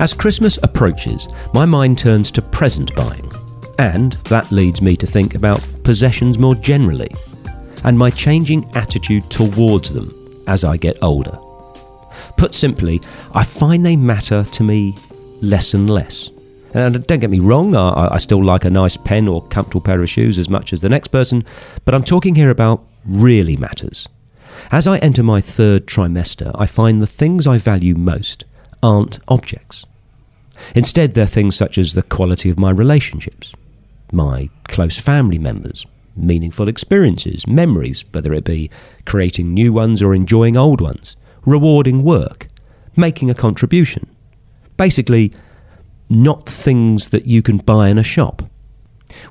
As Christmas approaches, my mind turns to present buying, and that leads me to think about possessions more generally, and my changing attitude towards them as I get older. Put simply, I find they matter to me less and less. And don't get me wrong, I, I, still like a nice pen or comfortable pair of shoes as much as the next person, but I'm talking here about really matters. As I enter my third trimester, I find the things I value most aren't objects. Instead, they're things such as the quality of my relationships, my close family members, meaningful experiences, memories, whether it be creating new ones or enjoying old ones, rewarding work, making a contribution. Basically, not things that you can buy in a shop.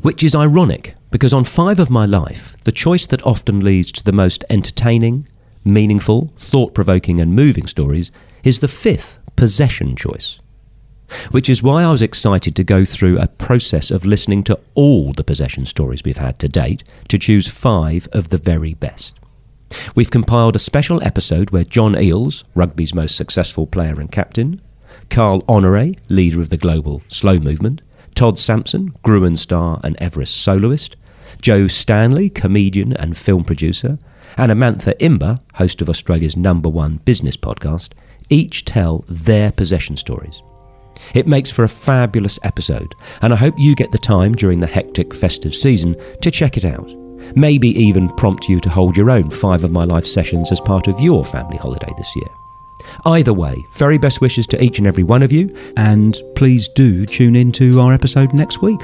Which is ironic because on five of my life, the choice that often leads to the most entertaining, meaningful, thought provoking, and moving stories is the fifth possession choice. Which is why I was excited to go through a process of listening to all the possession stories we've had to date to choose five of the very best. We've compiled a special episode where John Eales, rugby's most successful player and captain, Carl Honore, leader of the global slow movement, Todd Sampson, Gruen star and Everest soloist, Joe Stanley, comedian and film producer, and Amantha Imber, host of Australia's number one business podcast, each tell their possession stories. It makes for a fabulous episode, and I hope you get the time during the hectic festive season to check it out. Maybe even prompt you to hold your own Five of My Life sessions as part of your family holiday this year. Either way, very best wishes to each and every one of you, and please do tune in to our episode next week.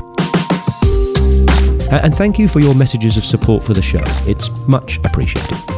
And thank you for your messages of support for the show. It's much appreciated.